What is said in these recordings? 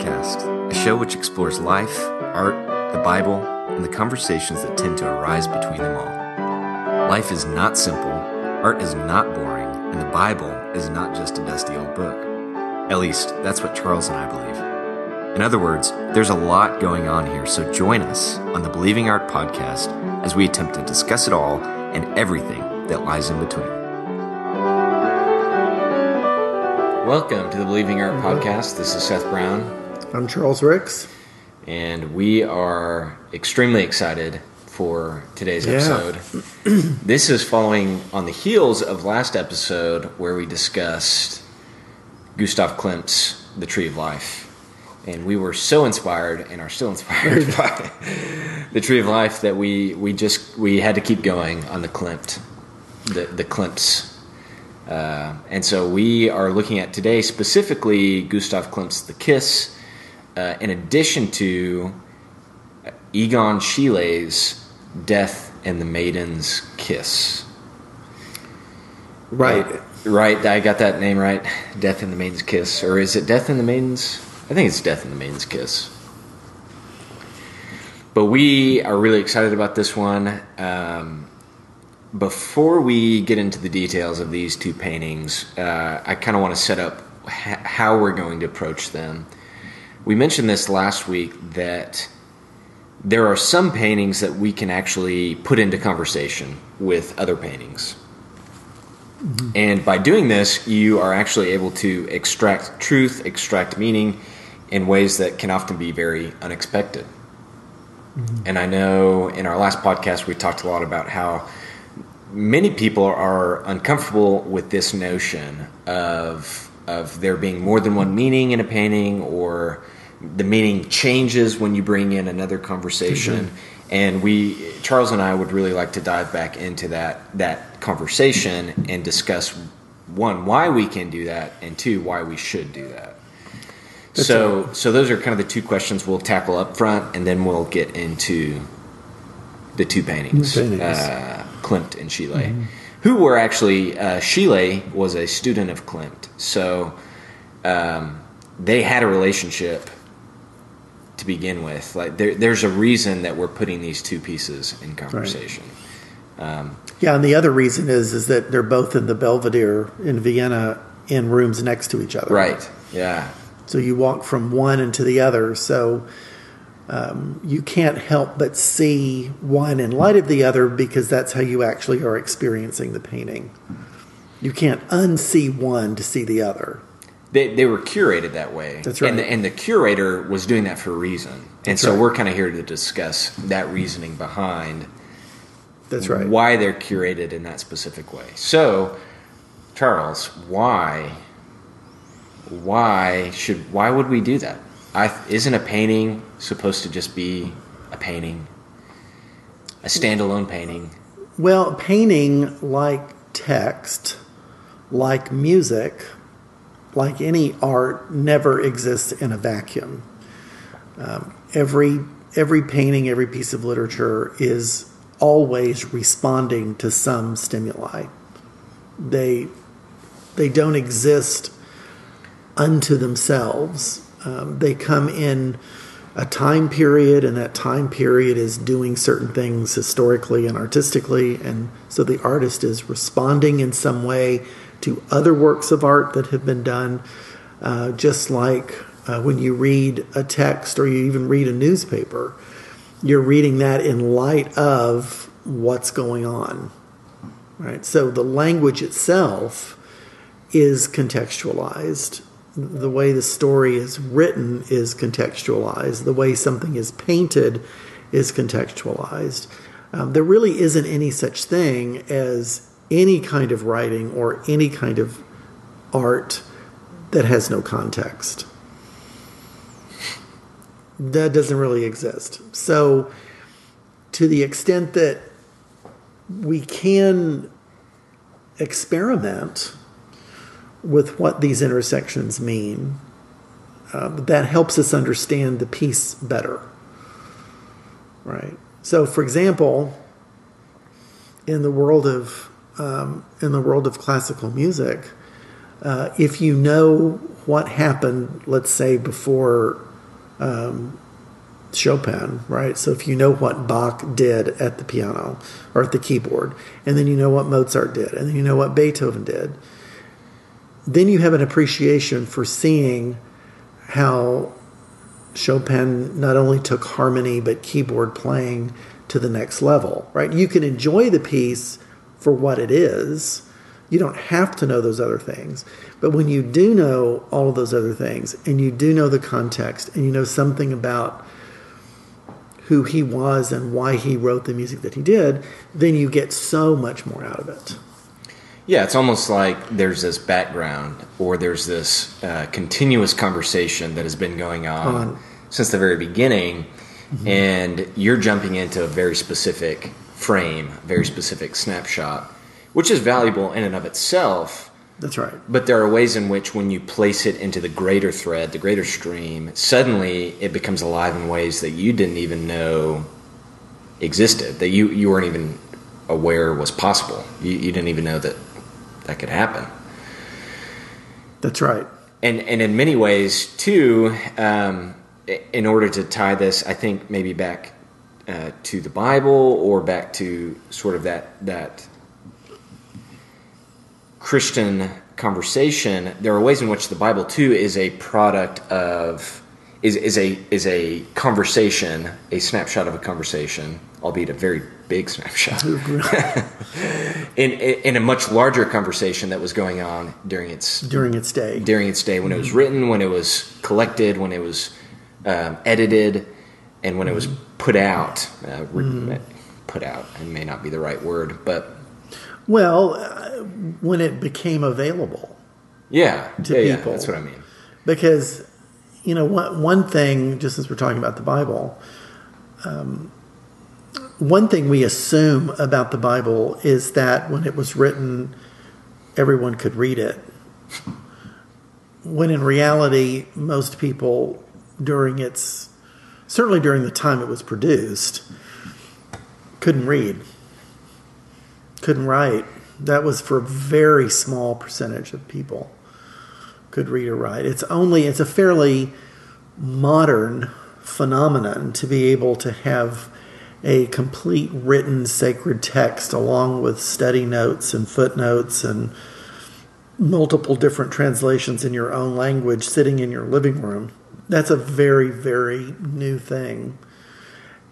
Podcast, a show which explores life, art, the Bible, and the conversations that tend to arise between them all. Life is not simple, art is not boring, and the Bible is not just a dusty old book. At least, that's what Charles and I believe. In other words, there's a lot going on here, so join us on the Believing Art Podcast as we attempt to discuss it all and everything that lies in between. Welcome to the Believing Art Podcast. This is Seth Brown, I'm Charles Ricks. and we are extremely excited for today's Yeah. episode. this is following on the heels of last episode where we discussed Gustav Klimt's The Tree of Life. And we were so inspired and are still inspired by The Tree of Life that we, we just we had to keep going on the Klimt, the, the Klimts. Uh, and so we are looking at today specifically Gustav Klimt's The Kiss, uh, in addition to Egon Schiele's Death and the Maiden's Kiss. Right. Right, I got that name right. Death and the Maiden's Kiss. Or is it Death and the Maiden's? I think it's Death and the Maiden's Kiss. But we are really excited about this one. Um, before we get into the details of these two paintings, uh, I kind of want to set up h- how we're going to approach them. We mentioned this last week that there are some paintings that we can actually put into conversation with other paintings. Mm-hmm. And by doing this, you are actually able to extract truth, extract meaning in ways that can often be very unexpected. Mm-hmm. And I know in our last podcast, we talked a lot about how many people are uncomfortable with this notion of, of there being more than one meaning in a painting or the meaning changes when you bring in another conversation. And we, Charles and I, would really like to dive back into that that conversation and discuss one why we can do that, and two why we should do that. so, so those are kind of the two questions we'll tackle up front, and then we'll get into the two paintings, The paintings. Uh, Klimt and Schiele, who were actually uh, Schiele was a student of Klimt, so um, they had a relationship to begin with. Like there, there's a reason that we're putting these two pieces in conversation. Um, Yeah, and the other reason is is that they're both in the Belvedere in Vienna in rooms next to each other. right? Yeah. So you walk from one into the other. So um, you can't help but see one in light of the other because that's how you actually are experiencing the painting. You can't unsee one to see the other. They, they were curated that way. That's right. And the, and the curator was doing that for a reason. And That's so right. we're kind of here to discuss that reasoning behind That's right. why they're curated in that specific way. So, Charles, why why should why would we do that? I, isn't a painting supposed to just be a painting, a standalone painting? Well, painting, like text, like music, like any art, never exists in a vacuum. Um, every every painting, every piece of literature is always responding to some stimuli. They they don't exist unto themselves. Um, they come in a time period, and that time period is doing certain things historically and artistically, and so the artist is responding in some way to other works of art that have been done. Uh, just like uh, when you read a text or you even read a newspaper, you're reading that in light of what's going on. Right? So the language itself is contextualized. The way the story is written is contextualized. The way something is painted is contextualized. Um, there really isn't any such thing as any kind of writing or any kind of art that has no context. That doesn't really exist. So, to the extent that we can experiment with what these intersections mean, uh, that helps us understand the piece better. Right. So, for example, in the world of um, in the world of classical music, uh, if you know what happened, let's say before um, Chopin, right? So if you know what Bach did at the piano or at the keyboard, and then you know what Mozart did, and then you know what Beethoven did, then you have an appreciation for seeing how Chopin not only took harmony but keyboard playing to the next level, right? You can enjoy the piece for what it is. You don't have to know those other things. But when you do know all of those other things and you do know the context and you know something about who he was and why he wrote the music that he did, then you get so much more out of it. Yeah, it's almost like there's this background or there's this uh, continuous conversation that has been going on, on. since the very beginning, mm-hmm. and you're jumping into a very specific frame, very specific snapshot, which is valuable in and of itself that's right. But there are ways in which, when you place it into the greater thread, the greater stream, suddenly it becomes alive in ways that you didn't even know existed, that you, you weren't even aware was possible. You, you didn't even know that that could happen. That's right. And, and in many ways, too, um, in order to tie this, I think maybe back uh, to the Bible or back to sort of that, that Christian conversation, there are ways in which the Bible too is a product of is, is a is a conversation, a snapshot of a conversation, albeit a very big snapshot, in in a much larger conversation that was going on during its during its day during its day when mm-hmm. it was mm-hmm. written, when it was collected, when it was um, edited, and when mm-hmm. it was mm-hmm. put out. Uh, mm-hmm. Put out, it may not be the right word, but well, uh, when it became available. Yeah, to yeah, people. Yeah, that's what I mean. Because, you know, one, one thing, just as we're talking about the Bible, um, one thing we assume about the Bible is that when it was written, everyone could read it. When in reality, most people during its, certainly during the time it was produced, couldn't read couldn't write. That was for a very small percentage of people could read or write. It's only it's a fairly modern phenomenon to be able to have a complete written sacred text along with study notes and footnotes and multiple different translations in your own language sitting in your living room. That's a very, very new thing.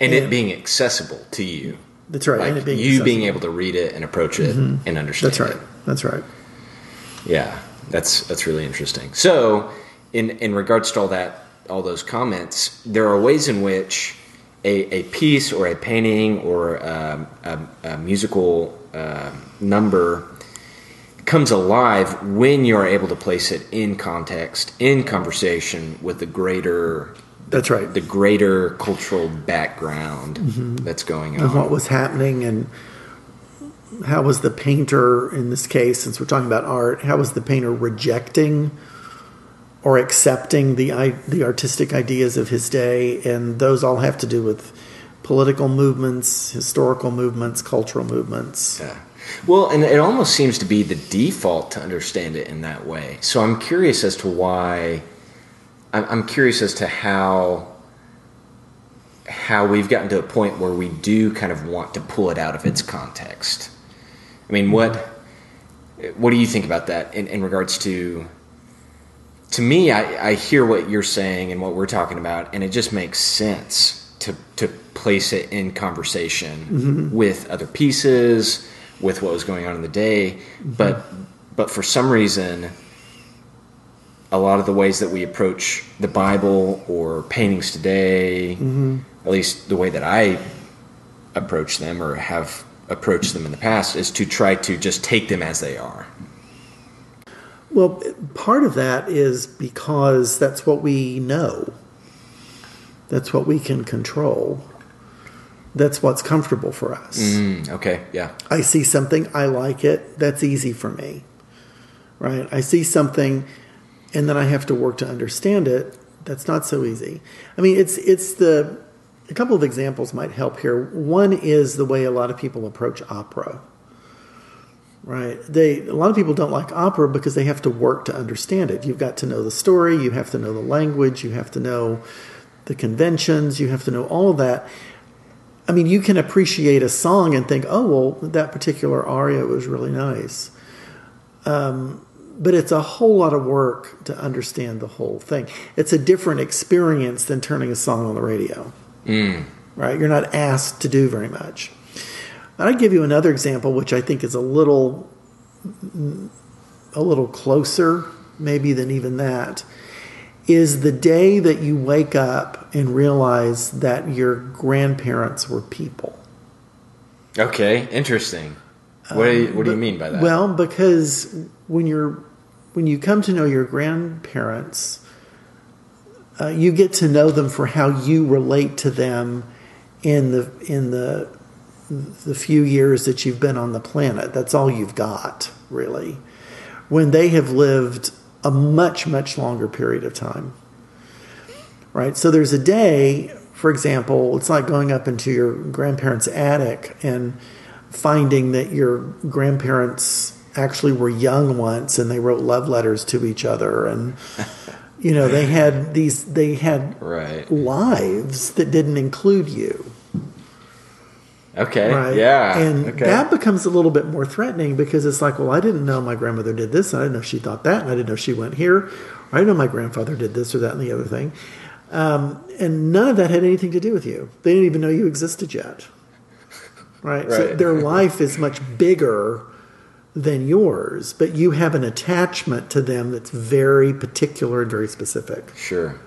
And, and it being accessible to you. That's right. Like being you accessible. being able to read it and approach it mm-hmm. and understand. That's right. It. That's right. Yeah, that's that's really interesting. So, in in regards to all that, all those comments, there are ways in which a, a piece or a painting or um, a, a, musical uh, number comes alive when you are able to place it in context, in conversation with the greater that's right. The greater cultural background mm-hmm. that's going on. And what was happening and how was the painter in this case since we're talking about art how was the painter rejecting or accepting the the artistic ideas of his day? And those all have to do with political movements historical movements cultural movements. Yeah. Well and it almost seems to be the default to understand it in that way. So i'm curious as to why I'm curious as to how how we've gotten to a point where we do kind of want to pull it out of its context. I mean, what what do you think about that in, in regards to? To me, I, I hear what you're saying and what we're talking about, and it just makes sense to to place it in conversation mm-hmm. with other pieces, with what was going on in the day. Mm-hmm. But but for some reason, a lot of the ways that we approach the Bible or paintings today, mm-hmm. at least the way that I approach them or have approached them in the past, is to try to just take them as they are. Well, part of that is because that's what we know. That's what we can control. That's what's comfortable for us. Mm, okay, yeah. I see something, I like it, that's easy for me. Right? I see something and then I have to work to understand it. That's not so easy. I mean, it's it's the a couple of examples might help here. One is the way a lot of people approach opera. Right? They a lot of people don't like opera because they have to work to understand it. You've got to know the story, you have to know the language, you have to know the conventions, you have to know all of that. I mean, you can appreciate a song and think, oh, well, that particular aria was really nice. Um, but it's a whole lot of work to understand the whole thing. It's a different experience than turning a song on the radio. Mm. Right? You're not asked to do very much. And I'd give you another example, which I think is a little, a little closer, maybe than even that. Is the day that you wake up and realize that your grandparents were people. Okay, interesting. What do you, what do you mean by that? Well, because when you're when you come to know your grandparents, uh, you get to know them for how you relate to them in the in the the few years that you've been on the planet. That's all you've got, really. When they have lived a much much longer period of time, right? So there's a day, for example, it's like going up into your grandparents' attic and finding that your grandparents actually were young once and they wrote love letters to each other and you know they had these they had right. lives that didn't include you Okay. right Yeah. and okay. that becomes a little bit more threatening because it's like well i didn't know my grandmother did this i didn't know she thought that and i didn't know she went here i didn't know my grandfather did this or that and the other thing um, and none of that had anything to do with you they didn't even know you existed yet right, so Right. their life is much bigger than yours but you have an attachment to them that's very particular and very specific sure.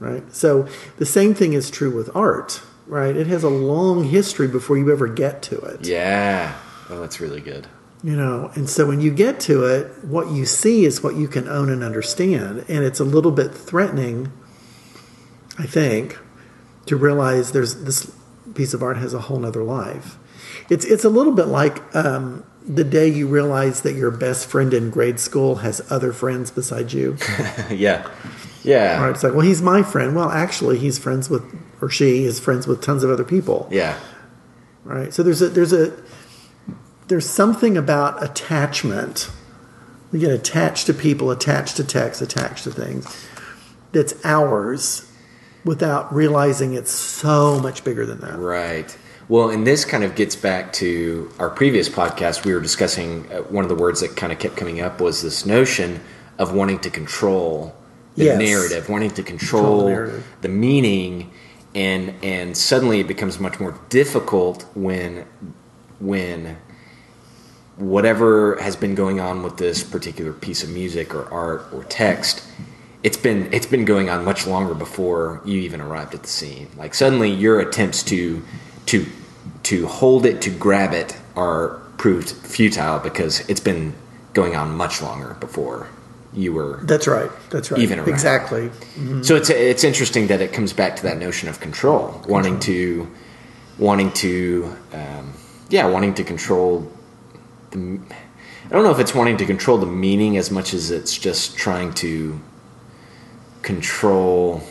right? So the same thing is true with art, right? It has a long history before you ever get to it. Yeah. Oh, that's really good. You know, and so when you get to it, what you see is what you can own and understand, and it's a little bit threatening, I think, to realize there's this piece of art has a whole nother life. It's it's a little bit like um, the day you realize that your best friend in grade school has other friends besides you. yeah. Yeah. Right? It's like, well, he's my friend. Well, actually, he's friends with, or she is friends with tons of other people. Yeah. Right. So there's a there's a there's something about attachment. We get attached to people, attached to text, attached to things. That's ours, without realizing it's so much bigger than that. Right. Well, and this kind of gets back to our previous podcast. We were discussing uh, one of the words that kind of kept coming up was this notion of wanting to control the Yes. narrative, wanting to Control control, the the meaning, and and suddenly it becomes much more difficult when when whatever has been going on with this particular piece of music or art or text it's been it's been going on much longer before you even arrived at the scene like suddenly your attempts to to to hold it to grab it are proved futile because it's been going on much longer before you were That's right. That's right. Even around. exactly. so it's it's interesting that it comes back to that notion of control, wanting to wanting to um, yeah, wanting to control the. I don't know if it's wanting to control the meaning as much as it's just trying to control.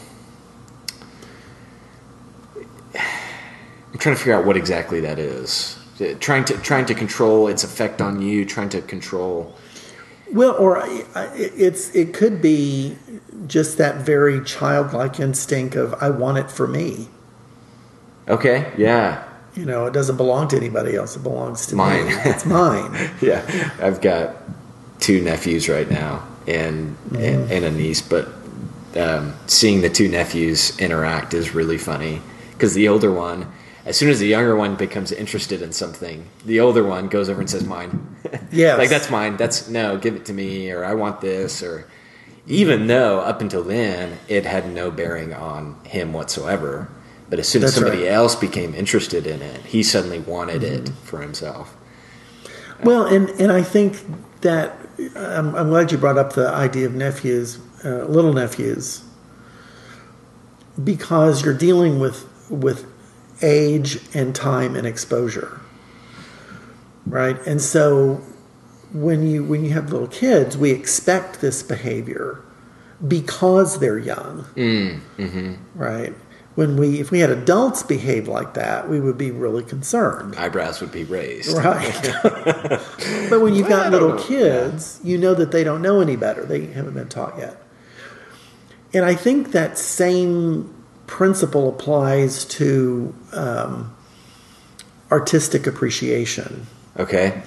I'm trying to figure out what exactly that is. Uh, Trying to trying to control its effect on you, trying to control. Well, or I- I- it's it could be just that very childlike instinct of I want it for me. Okay, yeah, You know, it doesn't belong to anybody else. It belongs to Mine. me. It's mine. yeah. I've got two nephews right now and and, and a niece, but um, seeing the two nephews interact is really funny because the older one, as soon as the younger one becomes interested in something, the older one goes over and says, "Mine." yeah, like that's mine. That's no, give it to me, or I want this, or even though up until then it had no bearing on him whatsoever. But as soon as That's somebody right. else became interested in it, he suddenly wanted it Mm-hmm. for himself. Well, and and I think that I'm, I'm glad you brought up the idea of nephews, uh, little nephews, because you're dealing with with age and time and exposure, right? And so when you when you have little kids, we expect this behavior because they're young, Mm, hmm right? When we if we had adults behave like that, we would be really concerned. Eyebrows would be raised. Right. but when you've got little kids, you know that they don't know any better. They haven't been taught yet. And I think that same principle applies to um, artistic appreciation Okay.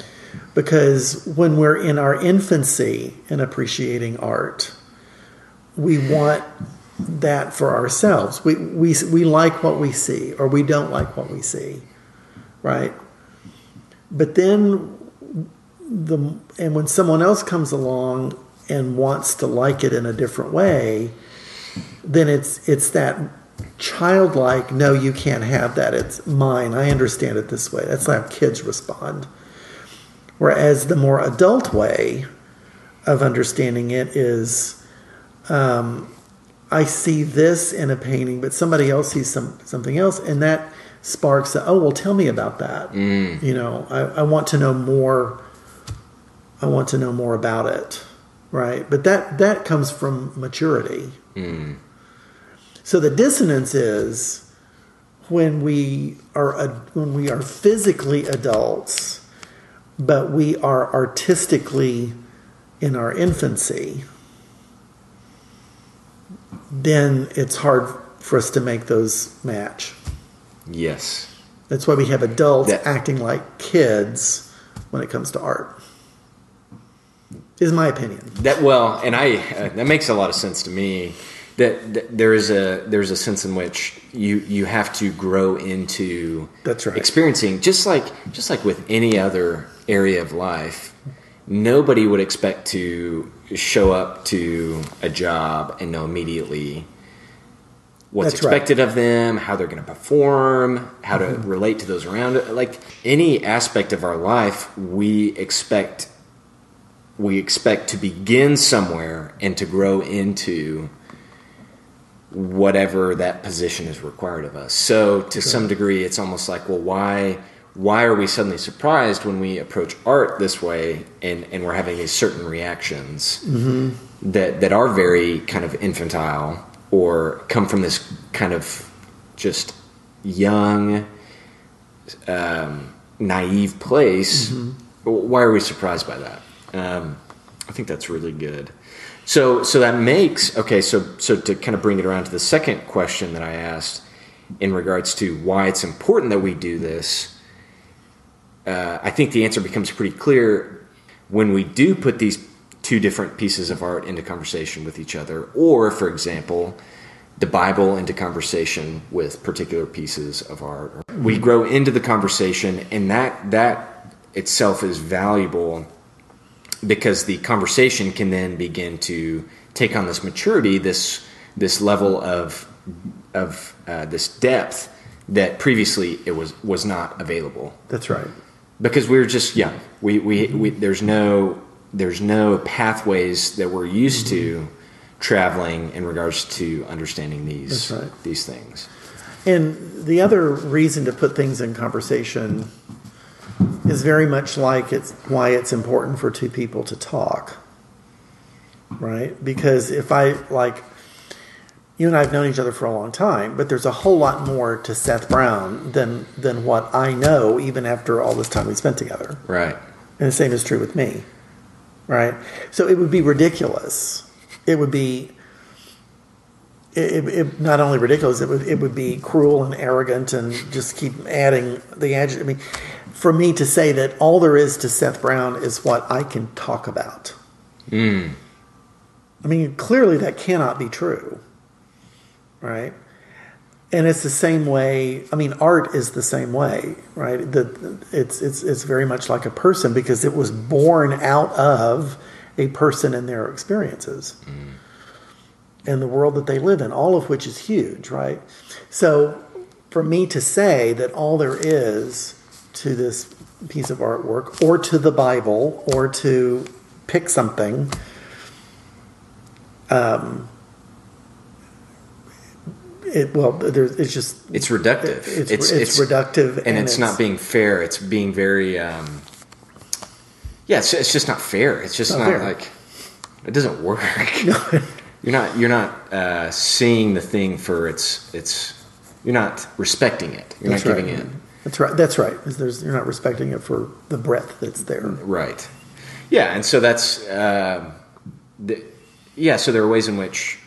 because when we're in our infancy in appreciating art, we want that for ourselves. We, we, we like what we see or we don't like what we see, right? But then, the, and when someone else comes along and wants to like it in a different way, then it's, it's that childlike, no, you can't have that. It's mine. I understand it this way. That's how kids respond. Whereas the more adult way of understanding it is, um, I see this in a painting, but somebody else sees some something else, and that sparks. A, oh, well, tell me about that. You know, I, I want to know more. I want to know more about it, right? But that that comes from maturity. So the dissonance is when we are when we are physically adults, but we are artistically in our infancy. Then it's hard for us to make those match. Yes. That's why we have adults That- acting like kids when it comes to art. Is my opinion. That well, and I uh, that makes a lot of sense to me. That, that there is a there's a sense in which you you have to grow into That's right. experiencing just like just like with any other area of life. Nobody would expect to show up to a job and know immediately what's That's right. expected of them, how they're going to perform, how to Mm-hmm. relate to those around it. Like any aspect of our life, we expect we expect to begin somewhere and to grow into whatever that position is required of us. So to some degree it's almost like, well, why why are we suddenly surprised when we approach art this way and, and we're having these certain reactions that that are very kind of infantile or come from this kind of just young um, naive place? Why are we surprised by that? Um, i think that's really good so so that makes okay so so to kind of bring it around to the second question that i asked in regards to why it's important that we do this uh, i think the answer becomes pretty clear when we do put these two different pieces of art into conversation with each other or for example the bible into conversation with particular pieces of art. We grow into the conversation and that that itself is valuable because the conversation can then begin to take on this maturity, this this level of of uh, this depth that previously it was was not available That's right. because we were just young. We, we, we there's no there's no pathways that we're used to traveling in regards to understanding these right. these things. And the other reason to put things in conversation is very much like it's why it's important for two people to talk. Right? Because if I like you and I have known each other for a long time, but there's a whole lot more to Seth Brown than than what I know even after all this time we spent together. Right. And the same is true with me. Right? So it would be ridiculous. It would be it, it, not only ridiculous, it would it would be cruel and arrogant and just keep adding the adjective. I mean, for me to say that all there is to Seth Brown is what I can talk about. Hmm. I mean, clearly that cannot be true, right? And it's the same way. I mean, art is the same way, right? The, it's it's it's very much like a person because it was born out of a person and their experiences hmm. and the world that they live in, all of which is huge, right? So, for me to say that all there is to this piece of artwork, or to the Bible, or to pick something, um, it well, it's just It's reductive. It's- it's reductive and, and it's, not being fair. It's being very, um, yeah. It's, it's just not fair. It's just Not not, like it doesn't work. you're not you're not uh, seeing the thing for its its. You're not respecting it. You're That's not right. giving it That's right. That's right. There's, you're not respecting it for the breadth that's there. right. Yeah, and so that's uh, the, yeah. So there are ways in which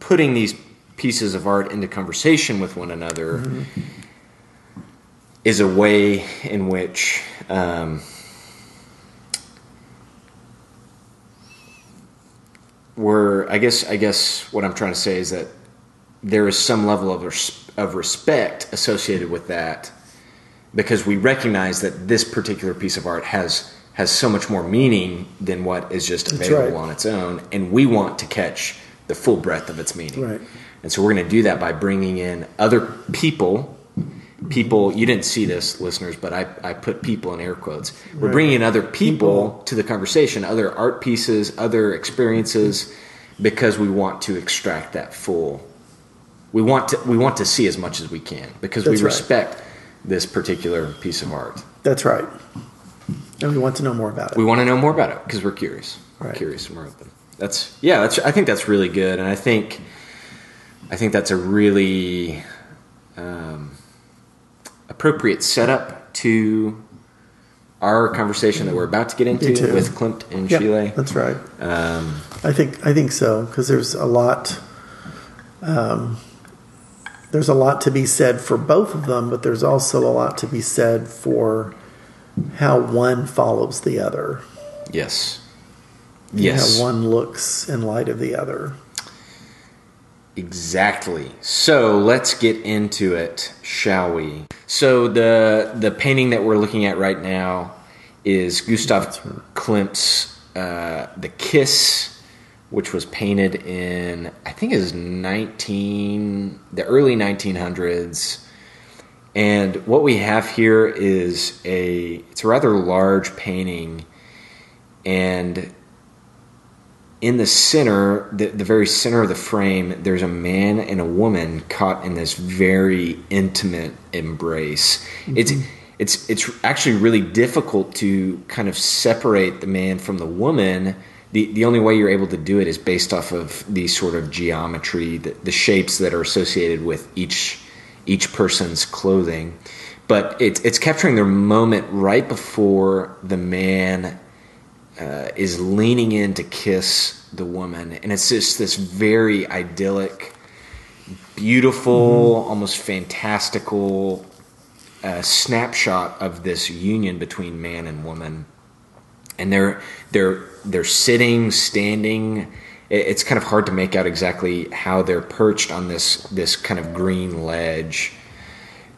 putting these pieces of art into conversation with one another is a way in which um, we're I guess I guess what I'm trying to say is that there is some level of res- of respect associated with that because we recognize that this particular piece of art has has so much more meaning than what is just available right. on its own and we want to catch the full breadth of its meaning Right. and so we're going to do that by bringing in other people people you didn't see this listeners but i, I put people in air quotes we're Right. bringing in other people, People. to the conversation other art pieces other experiences because we want to extract that full we want to we want to see as much as we can because That's we respect this particular piece of art That's right. And we want to know more about it. we want to know more about it because we're curious we're Right. curious and we're open that's yeah that's i think that's really good and i think i think that's a really um, appropriate setup to our conversation that we're about to get into with klimt in Schiele That's right. um, I think I think so because there's a lot. Um, there's a lot to be said for both of them, but there's also a lot to be said for how one follows the other. yes yes How one looks in light of the other. Exactly. So let's get into it, shall we? So the the painting that we're looking at right now is Gustav Klimt's uh, "The Kiss," which was painted in I think it was nineteen the early nineteen hundreds. And what we have here is a it's a rather large painting, and in the center, the, the very center of the frame, there's a man and a woman caught in this very intimate embrace. Mm-hmm. It's it's it's actually really difficult to kind of separate the man from the woman. The the only way you're able to do it is based off of the sort of geometry, the, the shapes that are associated with each each person's clothing. But it's it's capturing their moment right before the man uh, is leaning in to kiss the woman, and it's just this very idyllic, beautiful, almost fantastical uh, snapshot of this union between man and woman. And they're they're they're sitting, standing. It- It's kind of hard to make out exactly how they're perched on this this kind of green ledge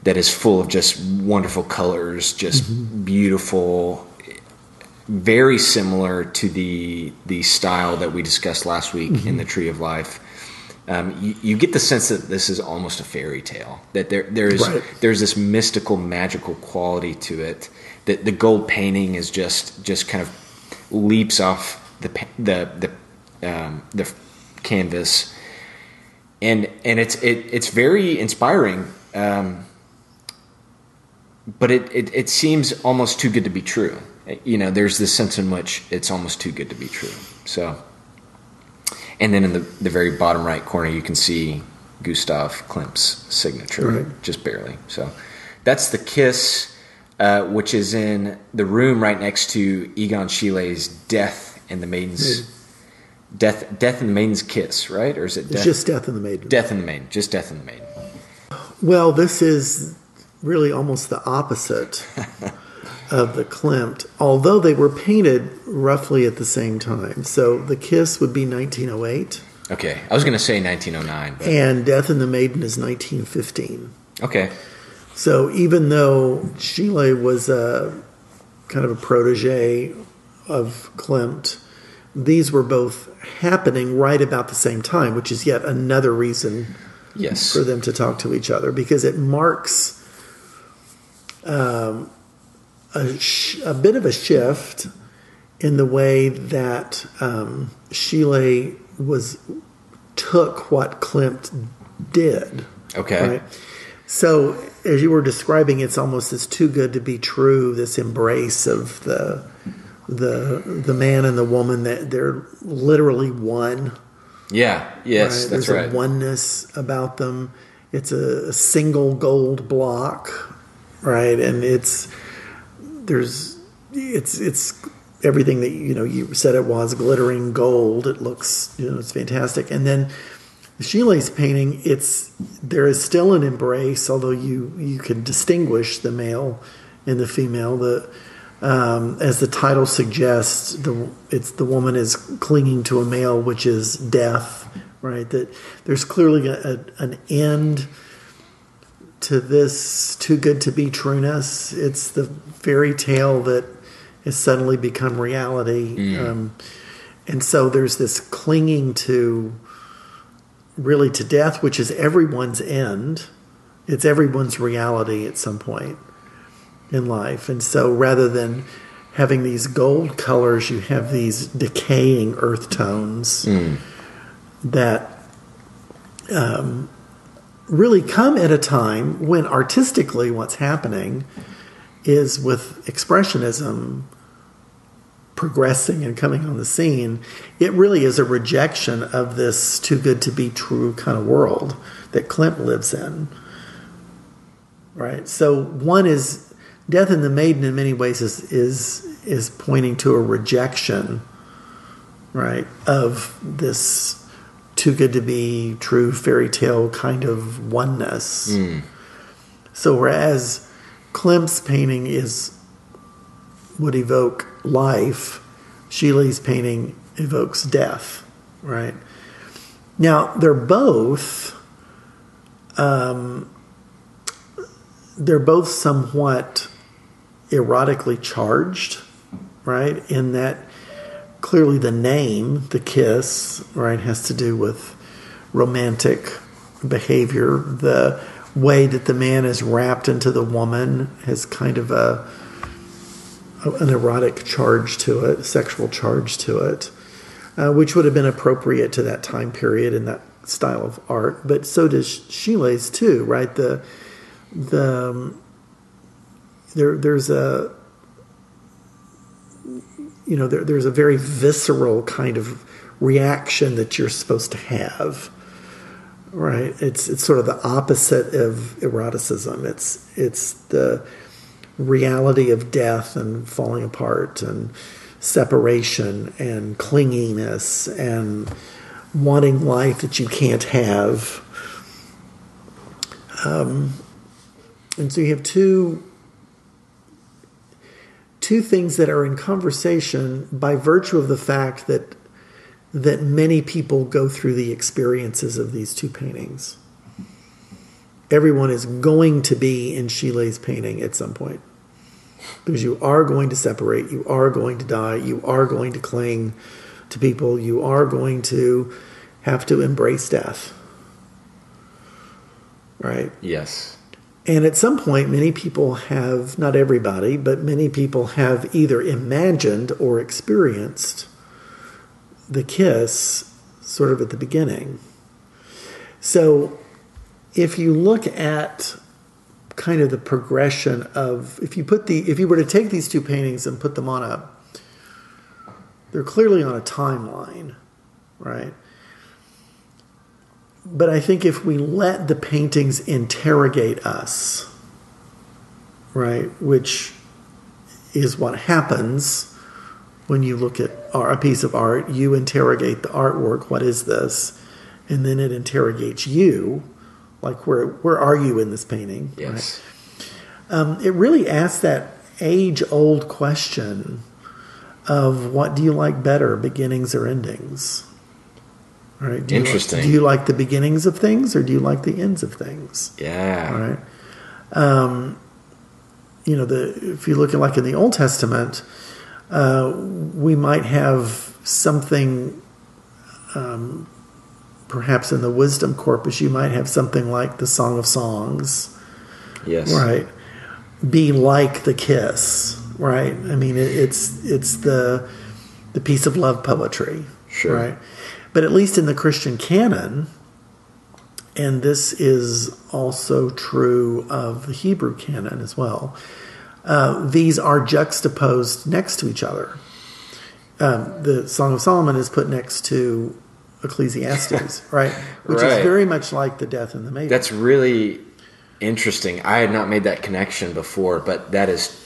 that is full of just wonderful colors, just beautiful very similar to the the style that we discussed last week in the Tree of Life. Um, you, you get the sense that this is almost a fairy tale. That there there's Right. there's this mystical, magical quality to it. That the gold painting is just just kind of leaps off the the the um, the canvas, and and it's it, it's very inspiring. Um, but it, it, it seems almost too good to be true. You know, there's this sense in which it's almost too good to be true. So, and then in the, the very bottom right corner, you can see Gustav Klimt's signature, Right. just barely. So, that's the kiss, uh, which is in the room right next to Egon Schiele's Death and the Maiden's Death, Death and the Maiden's Kiss, right? Or is it Death, just Death in the Maiden. Death and the Maiden? Just Death and the Maiden. Well, this is really almost the opposite of the Klimt, although they were painted roughly at the same time. So the Kiss would be 1908, Okay, I was going to say 1909, but and Death in the Maiden is 1915. okay. So even though Schiele was a kind of a protege of Klimt, these were both happening right about the same time, which is yet another reason Yes. for them to talk to each other because it marks um, a, sh- a bit of a shift in the way that um, was took what Klimt did. Okay. Right. So, as you were describing, it's almost as too good to be true. This embrace of the the the man and the woman that they're literally one. Yeah. Yes, right? that's There's right. a oneness about them. It's a, a single gold block, right? And it's there's it's it's everything that you know you said it was glittering gold. It looks you know it's fantastic. And then The Schiele's painting, it's there is still an embrace, although you you can distinguish the male and the female. The um, as the title suggests, the it's the woman is clinging to a male, which is death, right? That there's clearly a, a, an end to this too good to be trueness. It's the fairy tale that has suddenly become reality, um, and so there's this clinging to really to death, which is everyone's end. It's everyone's reality at some point in life. And so rather than having these gold colors, you have these decaying earth tones that um, really come at a time when artistically what's happening is with expressionism progressing and coming on the scene, it really is a rejection of this too good to be true kind of world that Klimt lives in. Right? So one is Death in the Maiden in many ways is is is pointing to a rejection, right, of this too good to be true fairy tale kind of oneness. Hmm. So whereas Klimt's painting is would evoke life, Schiele's painting evokes death, right? Now they're both um, they're both somewhat erotically charged, right? In that clearly the name, the kiss, right, has to do with romantic behavior. The way that the man is wrapped into the woman has kind of a an erotic charge to it, sexual charge to it, uh, which would have been appropriate to that time period and that style of art. But so does Schiele's too, right? The the um, there there's a you know there, there's a very visceral kind of reaction that you're supposed to have right it's it's sort of the opposite of eroticism it's it's the reality of death and falling apart and separation and clinginess and wanting life that you can't have um, and so you have two two things that are in conversation by virtue of the fact that that many people go through the experiences of these two paintings. Everyone is going to be in Schiele's painting at some point. Because you are going to separate, you are going to die, you are going to cling to people, you are going to have to embrace death. Right? Yes. And at some point, many people have, not everybody, but many people have either imagined or experienced the kiss sort of at the beginning. So if you look at kind of the progression of if you put the if you were to take these two paintings and put them on a they're clearly on a timeline, right? But I think if we let the paintings interrogate us, right, which is what happens when you look at a piece of art, you interrogate the artwork, what is this? And then it interrogates you, like where where are you in this painting? Yes. Right? Um, it really asks that age old question of what do you like better, beginnings or endings? Right? Do Interesting. You like, do you like the beginnings of things or do you like the ends of things? Yeah. Right. Um, you know, the if you look at like in the Old Testament, uh, we might have something. Um, perhaps in the wisdom corpus, you might have something like the Song of Songs, Yes. right? Be like the kiss, right? I mean, it, it's it's the the piece of love poetry, Sure. right? But at least in the Christian canon, and this is also true of the Hebrew canon as well. Uh, these are juxtaposed next to each other. Um, the Song of Solomon is put next to Ecclesiastes, right? Which Right. is very much like the Death and the Maiden. That's really interesting. I had not made that connection before, but that is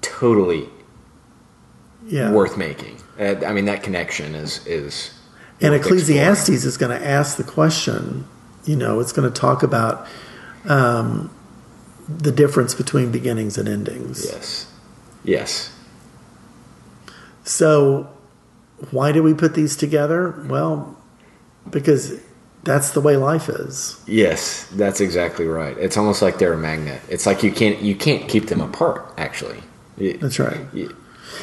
totally yeah. worth making. Uh, I mean, that connection is is And Ecclesiastes is going to ask the question, you know, it's going to talk about um, the difference between beginnings and endings. Yes. Yes. So, why do we put these together? Well, because that's the way life is. Yes, that's exactly right. It's almost like they're a magnet. It's like you can't you can't keep them apart. Actually, It- That's right. it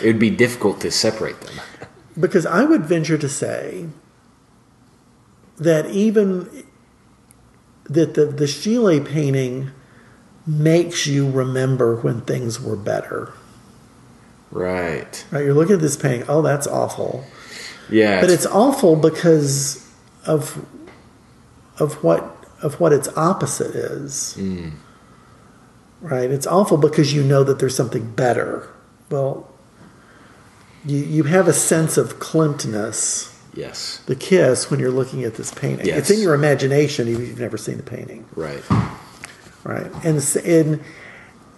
would be difficult to separate them. Because I would venture to say that even that the, the Schiele painting makes you remember when things were better. Right. Right? You're looking at this painting, oh, that's awful. Yeah. But it's awful because of of what of what its opposite is. Hmm. Right? It's awful because you know that there's something better. Well, you you have a sense of Klimtness, yes. the kiss, when you're looking at this painting. Yes. It's in your imagination, even if you've never seen the painting Right. right and and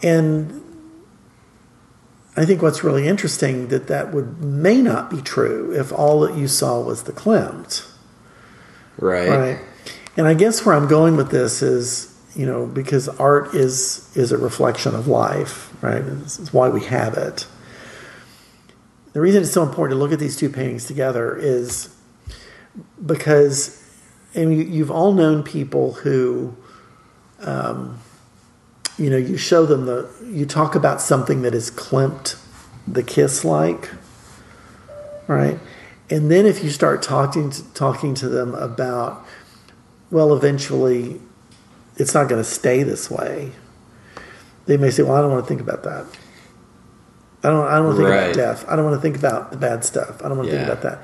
and I think what's really interesting that that would may not be true if all that you saw was the Klimt, Right. right? And I guess where I'm going with this is, you know, because art is is a reflection of life, right? This is why we have it. The reason it's so important to look at these two paintings together is because, and you, you've all known people who, um, you know, you show them the, you talk about something that is Klimt, the kiss like, right? And then if you start talking to, talking to them about, well, eventually, it's not going to stay this way. They may say, "Well, I don't want to think about that. I don't. I don't want to think Right. about death. I don't want to think about the bad stuff. I don't want to Yeah. think about that."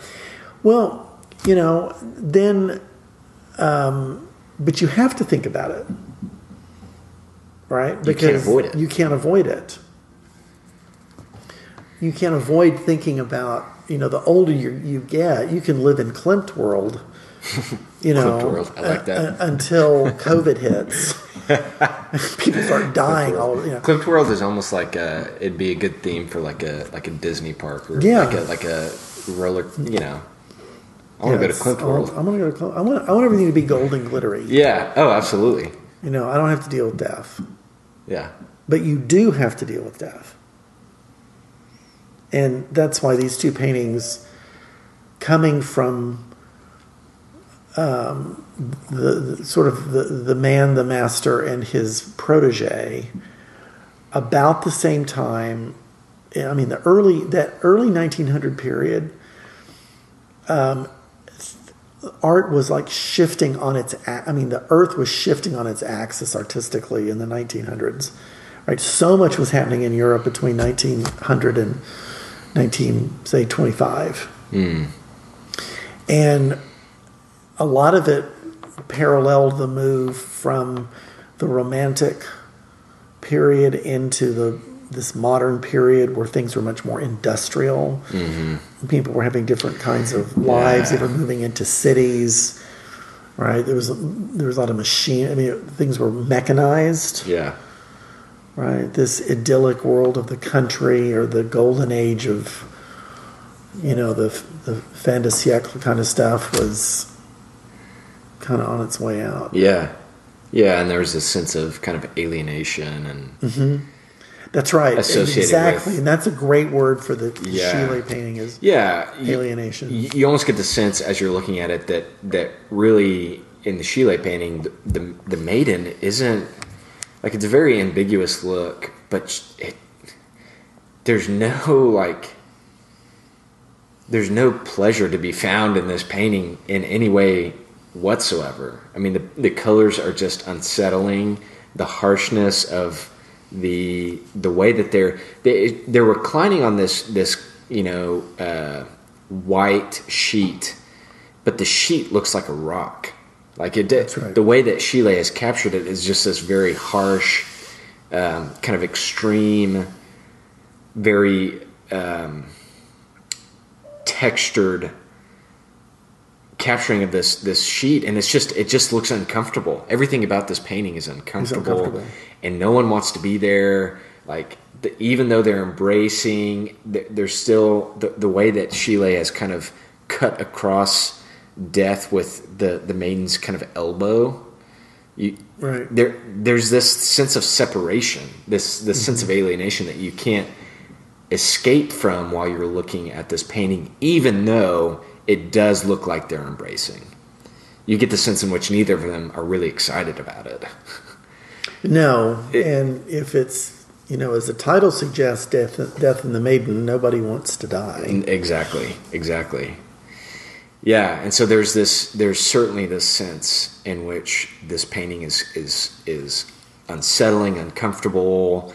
Well, you know, then, um, but you have to think about it, right? You can't avoid it. You can't avoid it. You can't avoid thinking about. You know, the older you, you get, you can live in Klimt world. You know, world. I like that. uh, uh, until COVID hits, people start dying. All you know, Klimt World is almost like a. It'd be a good theme for like a like a Disney park or Yeah. like a like a roller. You know, I want to go to I World. I want to go to Klimt. I want. I want everything to be gold and glittery. Yeah. Oh, absolutely. You know, I don't have to deal with death, Yeah. but you do have to deal with death, and that's why these two paintings, coming from um, the, the sort of the the man, the master, and his protege, about the same time. I mean, the early that early 1900 period. Art was like shifting on its i mean the earth was shifting on its axis artistically in the 1900s right? So much was happening in europe between 1900 and 19 say 25 hmm. and a lot of it paralleled the move from the romantic period into the this modern period where things were much more industrial. Mm-hmm. People were having different kinds of lives. They were moving into cities. Right, there was there was a lot of machine. I mean, things were mechanized. Yeah. Right, this idyllic world of the country or the golden age of, you know, the the fin de siècle kind of stuff was kind of on its way out. Yeah. Yeah, and there was a sense of kind of alienation and mm-hmm. That's right, Associated exactly, with- and that's a great word for the Yeah. Painting is yeah, alienation. You, you almost get the sense as you're looking at it that that really in the Schiele painting, the the, the maiden isn't like it's a very ambiguous look, but it, there's no like there's no pleasure to be found in this painting in any way whatsoever. I mean, the the colors are just unsettling. The harshness of the the way that they're they, they're reclining on this this you know uh, white sheet, but the sheet looks like a rock. Like it did. right. The way that Schiele has captured it is just this very harsh, um, kind of extreme, very um, textured capturing of this this sheet and it's just it just looks uncomfortable everything about this painting is uncomfortable, uncomfortable. and no one wants to be there like the, even though they're embracing th- there's still the, the way that Schiele has kind of cut across death with the the maiden's kind of elbow. You, Right. there there's this sense of separation, this this mm-hmm. sense of alienation that you can't escape from while you're looking at this painting, even though it does look like they're embracing. You get the sense in which neither of them are really excited about it. No, It- and if it's you know, as the title suggests, death, death in the maiden, nobody wants to die. Exactly, exactly. Yeah, and so there's this. There's certainly this sense in which this painting is is is unsettling, uncomfortable.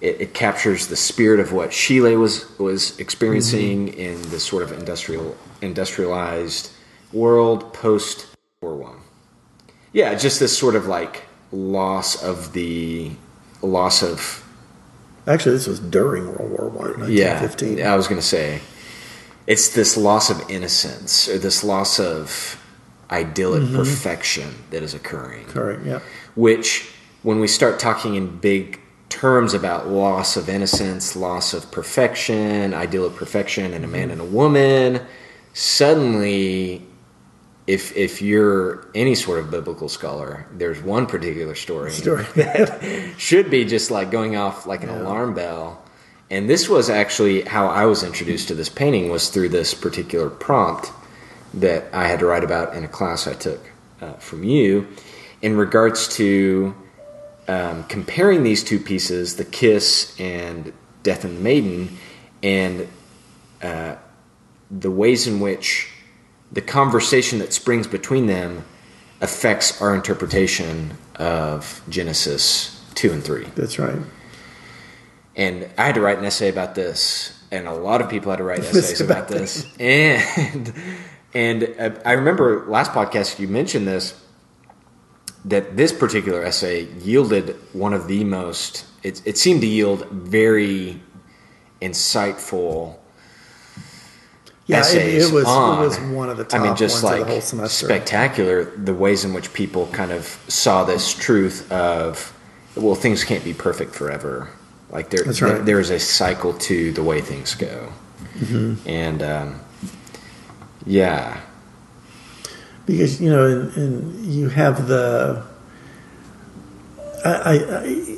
It, it captures the spirit of what Schiele was was experiencing mm-hmm. in this sort of industrial industrialized world post World War One. Yeah, just this sort of like loss of the loss of Actually, this was during World War One, yeah, 1915. I was going to say it's this loss of innocence or this loss of idyllic mm-hmm. perfection that is occurring, Correct. Yeah. which when we start talking in big terms about loss of innocence, loss of perfection, idyllic perfection in a man and a woman, suddenly if if you're any sort of biblical scholar, there's one particular story, Story. that should be just like going off like an alarm bell. And this was actually how I was introduced to this painting was through this particular prompt that I had to write about in a class I took uh, from you in regards to um, comparing these two pieces, the kiss and Death and the Maiden, and uh, the ways in which the conversation that springs between them affects our interpretation of Genesis 2 and 3. That's right. And I had to write an essay about this, and a lot of people had to write essays About about this. And and uh, I remember last podcast you mentioned this that this particular essay yielded one of the most. It, it seemed to yield very insightful Yeah, it, essays it was on. it was one of the top I mean, just ones like the whole semester. spectacular the ways in which people kind of saw this truth of well, things can't be perfect forever. Like there, right. there- there is a cycle to the way things go, Mm-hmm. and um, yeah, because you know, and, and you have the. I, I, I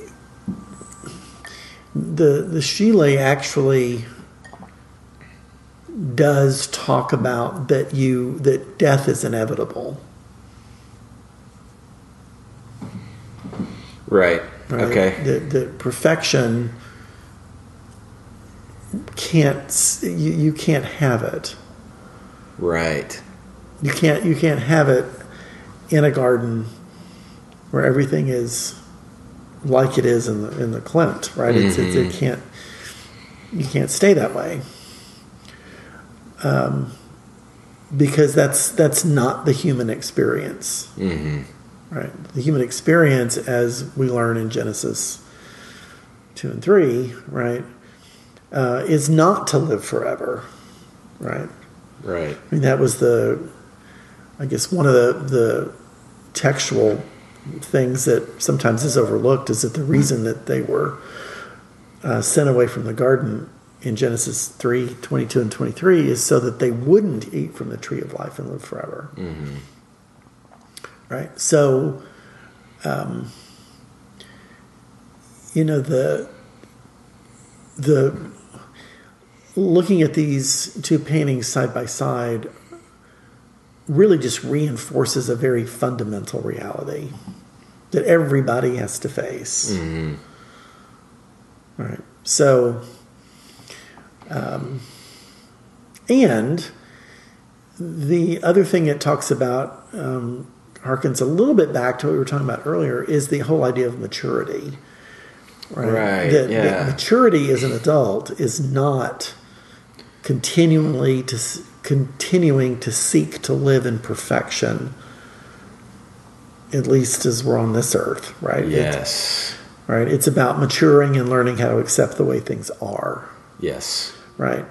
the the Schiele actually does talk about that you that death is inevitable. right, right? okay, That, that perfection can't you, you can't have it. right, You can't you can't have it in a garden where everything is like it is in the in the Klimt, right? It's, it's, it can't you can't stay that way. Um, because that's that's not the human experience. hmm Right. The human experience, as we learn in Genesis 2 and 3, right, uh, is not to live forever. Right. right, I mean, that was the, I guess, one of the, the textual things that sometimes is overlooked is that the reason that they were uh, sent away from the garden in Genesis 3 22 and 23 is so that they wouldn't eat from the tree of life and live forever. Right? So, um, you know, the, the, looking at these two paintings side by side really just reinforces a very fundamental reality that everybody has to face. All right. So, um, and the other thing it talks about um, harkens a little bit back to what we were talking about earlier is the whole idea of maturity. Right, That, that yeah. maturity as an adult is not continually to continuing to seek to live in perfection at least as we're on this earth right? Yes, right? It's about maturing and learning how to accept the way things are. Yes, right?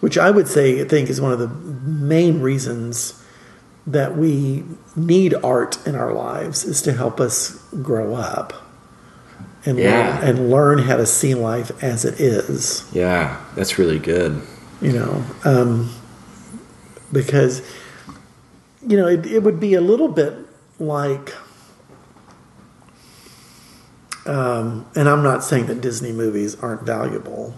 Which i would say i think is one of the main reasons that we need art in our lives is to help us grow up and Yeah. learn, and learn how to see life as it is. Yeah, that's really good. you know um, because you know, it, it would be a little bit like, um, and I'm not saying that Disney movies aren't valuable,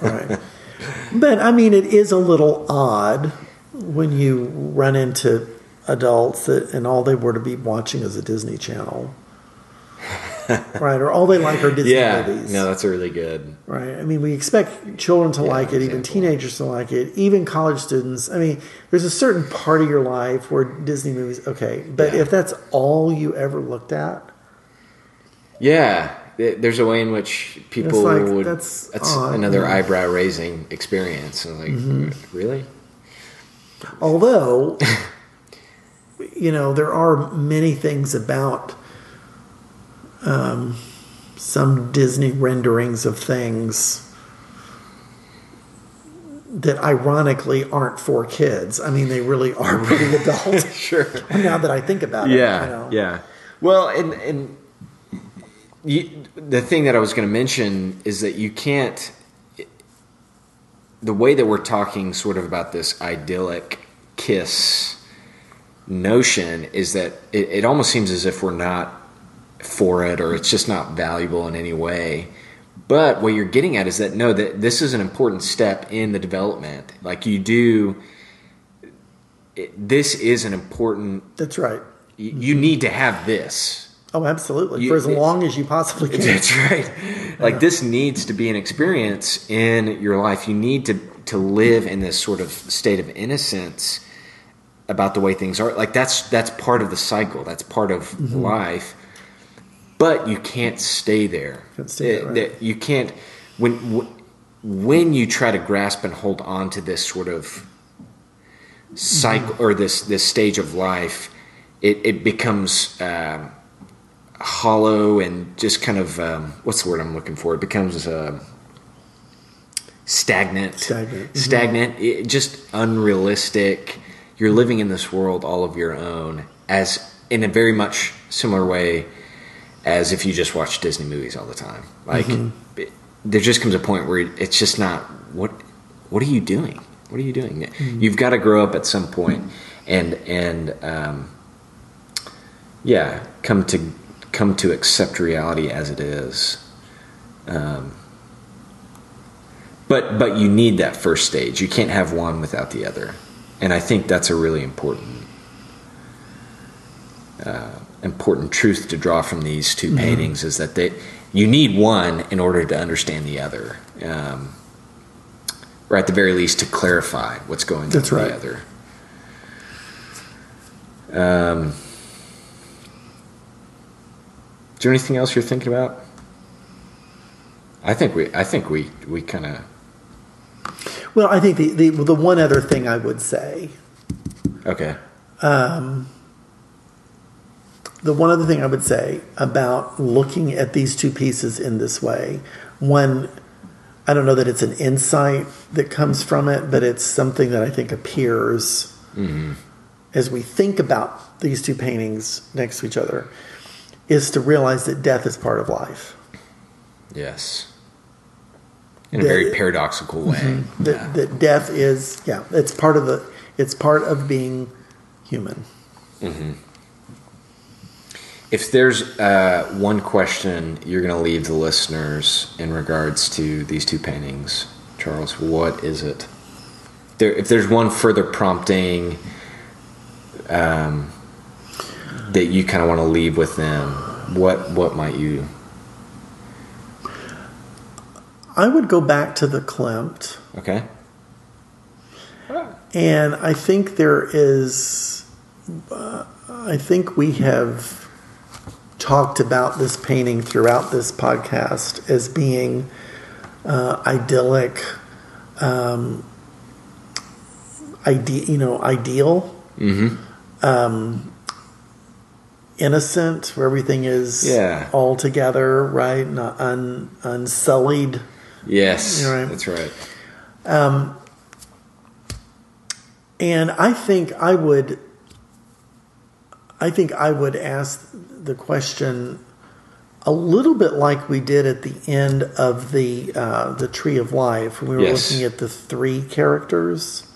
right? but I mean, it is a little odd when you run into adults that, and all they were to be watching is a Disney Channel. right, or all they like are Disney yeah, movies. no, that's really good. Right. I mean, we expect children to Yeah, like it, even teenagers to like it, even college students. I mean, there's a certain part of your life where Disney movies, okay, but Yeah. if that's all you ever looked at, Yeah, th- there's a way in which people It's like, would. that's That's, another eyebrow raising experience. Like, Mm-hmm. really? although, you know, there are many things about um, some Disney renderings of things that ironically aren't for kids. I mean, they really are pretty adult. Sure. now that I think about it, Yeah, you know. yeah. Well, and and you, the thing that I was going to mention is that you can't. The way that we're talking, sort of about this idyllic kiss notion, is that it, it almost seems as if we're not for it, or it's just not valuable in any way. But what you're getting at is that no, that this is an important step in the development. Like you do, it, this is an important That's right. you, you need to have this. Oh, absolutely. You- For as it- long as you possibly can. That's right. Like this needs to be an experience in your life. You need to to live in this sort of state of innocence about the way things are. Like that's that's part of the cycle. That's part of Mm-hmm. life. But you can't stay there. Can't stay there, right. You can't when when you try to grasp and hold on to this sort of cycle or this this stage of life, it, it becomes um, hollow and just kind of um, what's the word I'm looking for? It becomes uh, stagnant, Stagnant, mhm. stagnant, it, just unrealistic. You're living in this world all of your own, as in a very much similar way as if you just watch Disney movies all the time. Like it, there just comes a point where it's just not what what are you doing? What are you doing? You've got to grow up at some point and and um, yeah, come to come to accept reality as it is. Um, but but you need that first stage. You can't have one without the other, and I think that's a really important uh, important truth to draw from these 2 paintings is that they you need one in order to understand the other, um, or at the very least to clarify what's going on That's with right. the other. Um, is there anything else you're thinking about? I think we I think we we kind of Well, I think the, the the one other thing I would say, okay. The one other thing I would say about looking at these two pieces in this way, one, I don't know that it's an insight that comes from it, but it's something that I think appears mm-hmm. as we think about these two paintings next to each other, is to realize that death is part of life. Yes. In a The- very paradoxical way. Mm-hmm. That, Yeah. that death is, yeah, it's part of the, it's part of being human. Mm-hmm. If there's uh, one question you're going to leave the listeners in regards to these two paintings, Charles, what is it? There, if there's one further prompting um, that you kind of want to leave with them, what what might you? I would go back to the Klimt. Okay. And I think there is, uh, I think we have talked about this painting throughout this podcast as being uh, idyllic, um, ide- you know, ideal, um, innocent, where everything is Yeah. all together, right? Not un, unsullied. Yes, right. that's right. And I think I would I think I would ask the question a little bit like we did at the end of the uh, the Tree of Life when we were Yes. looking at the three characters.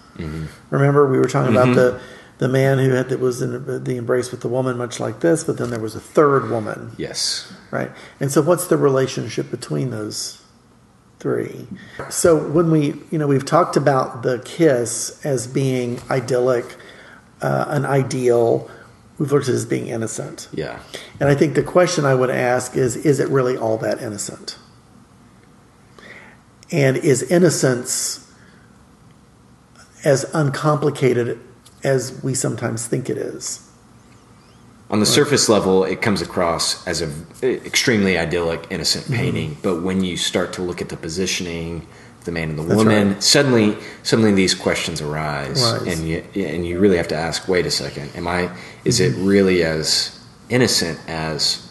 Remember, we were talking about the the man who had that was in the embrace with the woman, much like this, but then there was a third woman, Yes. right? And so, what's the relationship between those three? So, when we, you know, we've talked about the kiss as being idyllic, uh, an ideal. We've looked at as being innocent. Yeah. And I think the question I would ask is is it really all that innocent? And is innocence as uncomplicated as we sometimes think it is? On the surface level, it comes across as an extremely idyllic, innocent Mm-hmm. painting. But when you start to look at the positioning, the man and the That's woman, right. suddenly, suddenly these questions arise, Right. and you and you really have to ask: Wait a second, am I? Is Mm-hmm. it really as innocent as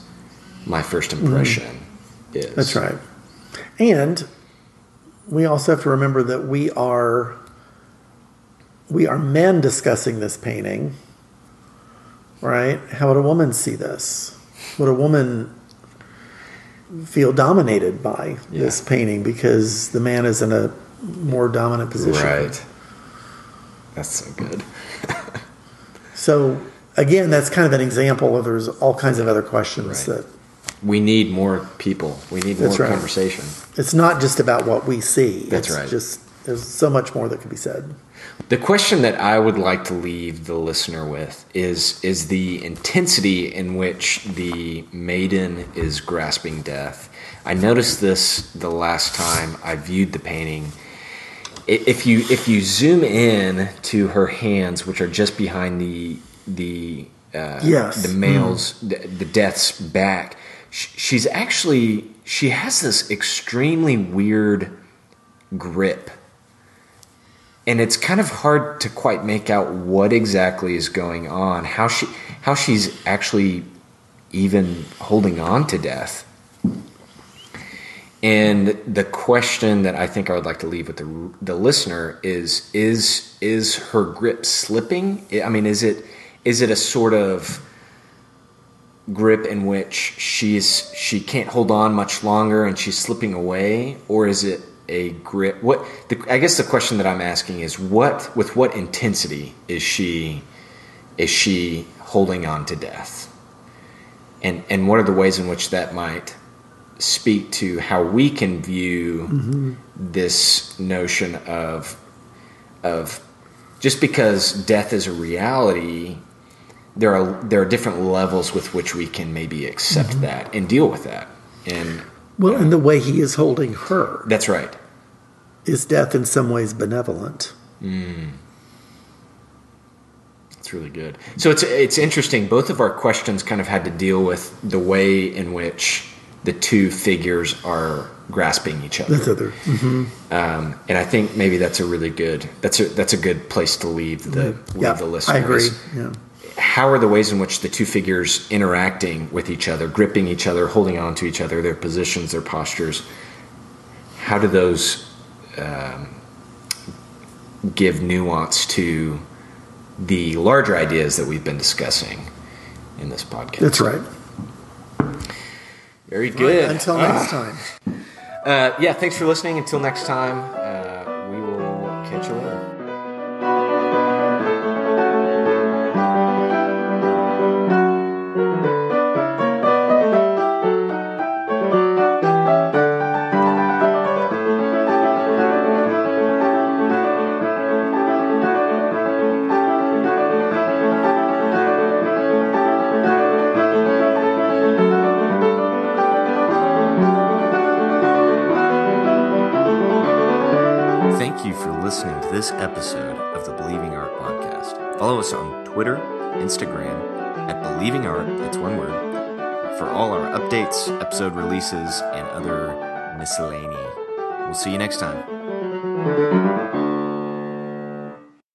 my first impression is? Mm-hmm. That's right. And we also have to remember that we are we are men discussing this painting. Right? How would a woman see this? Would a woman feel dominated by this painting because the man is in a more dominant position? Right. That's so good. So again, that's kind of an example of there's all kinds of other questions Right. that We need more people. We need more right. conversation. it's not just about what we see. That's it's right. Just there's so much more that could be said. The question that I would like to leave the listener with is is the intensity in which the maiden is grasping death. I noticed this the last time I viewed the painting. If you if you zoom in to her hands, which are just behind the the uh, Yes. the male's the, the death's back, sh- she's actually she has this extremely weird grip and it's kind of hard to quite make out what exactly is going on how she how she's actually even holding on to death. And the question that I think I would like to leave with the, the listener is is is her grip slipping? I mean is it is it a sort of grip in which she's she can't hold on much longer and she's slipping away? Or is it a grip what the, i guess the question that i'm asking is what with what intensity is she is she holding on to death? And and what are the ways in which that might speak to how we can view mm-hmm. this notion of of just because death is a reality there are there are different levels with which we can maybe accept mm-hmm. that and deal with that. And Well, and the way he is holding her that's right. is death in some ways benevolent. It's really good. So it's it's interesting. Both of our questions kind of had to deal with the way in which the two figures are grasping each other. That's other. Um, and I think maybe that's a really good that's a that's a good place to leave the leave Yeah, the listeners. I agree. Yeah. How are the ways in which the two figures interacting with each other, gripping each other, holding on to each other, their positions, their postures? How do those um, give nuance to the larger ideas that we've been discussing in this podcast? That's right. Very good. Until next time. Uh, yeah, thanks for listening. Until next time, Follow us on Twitter, Instagram, at Believing Art, that's one word, for all our updates, episode releases, and other miscellany. We'll see you next time.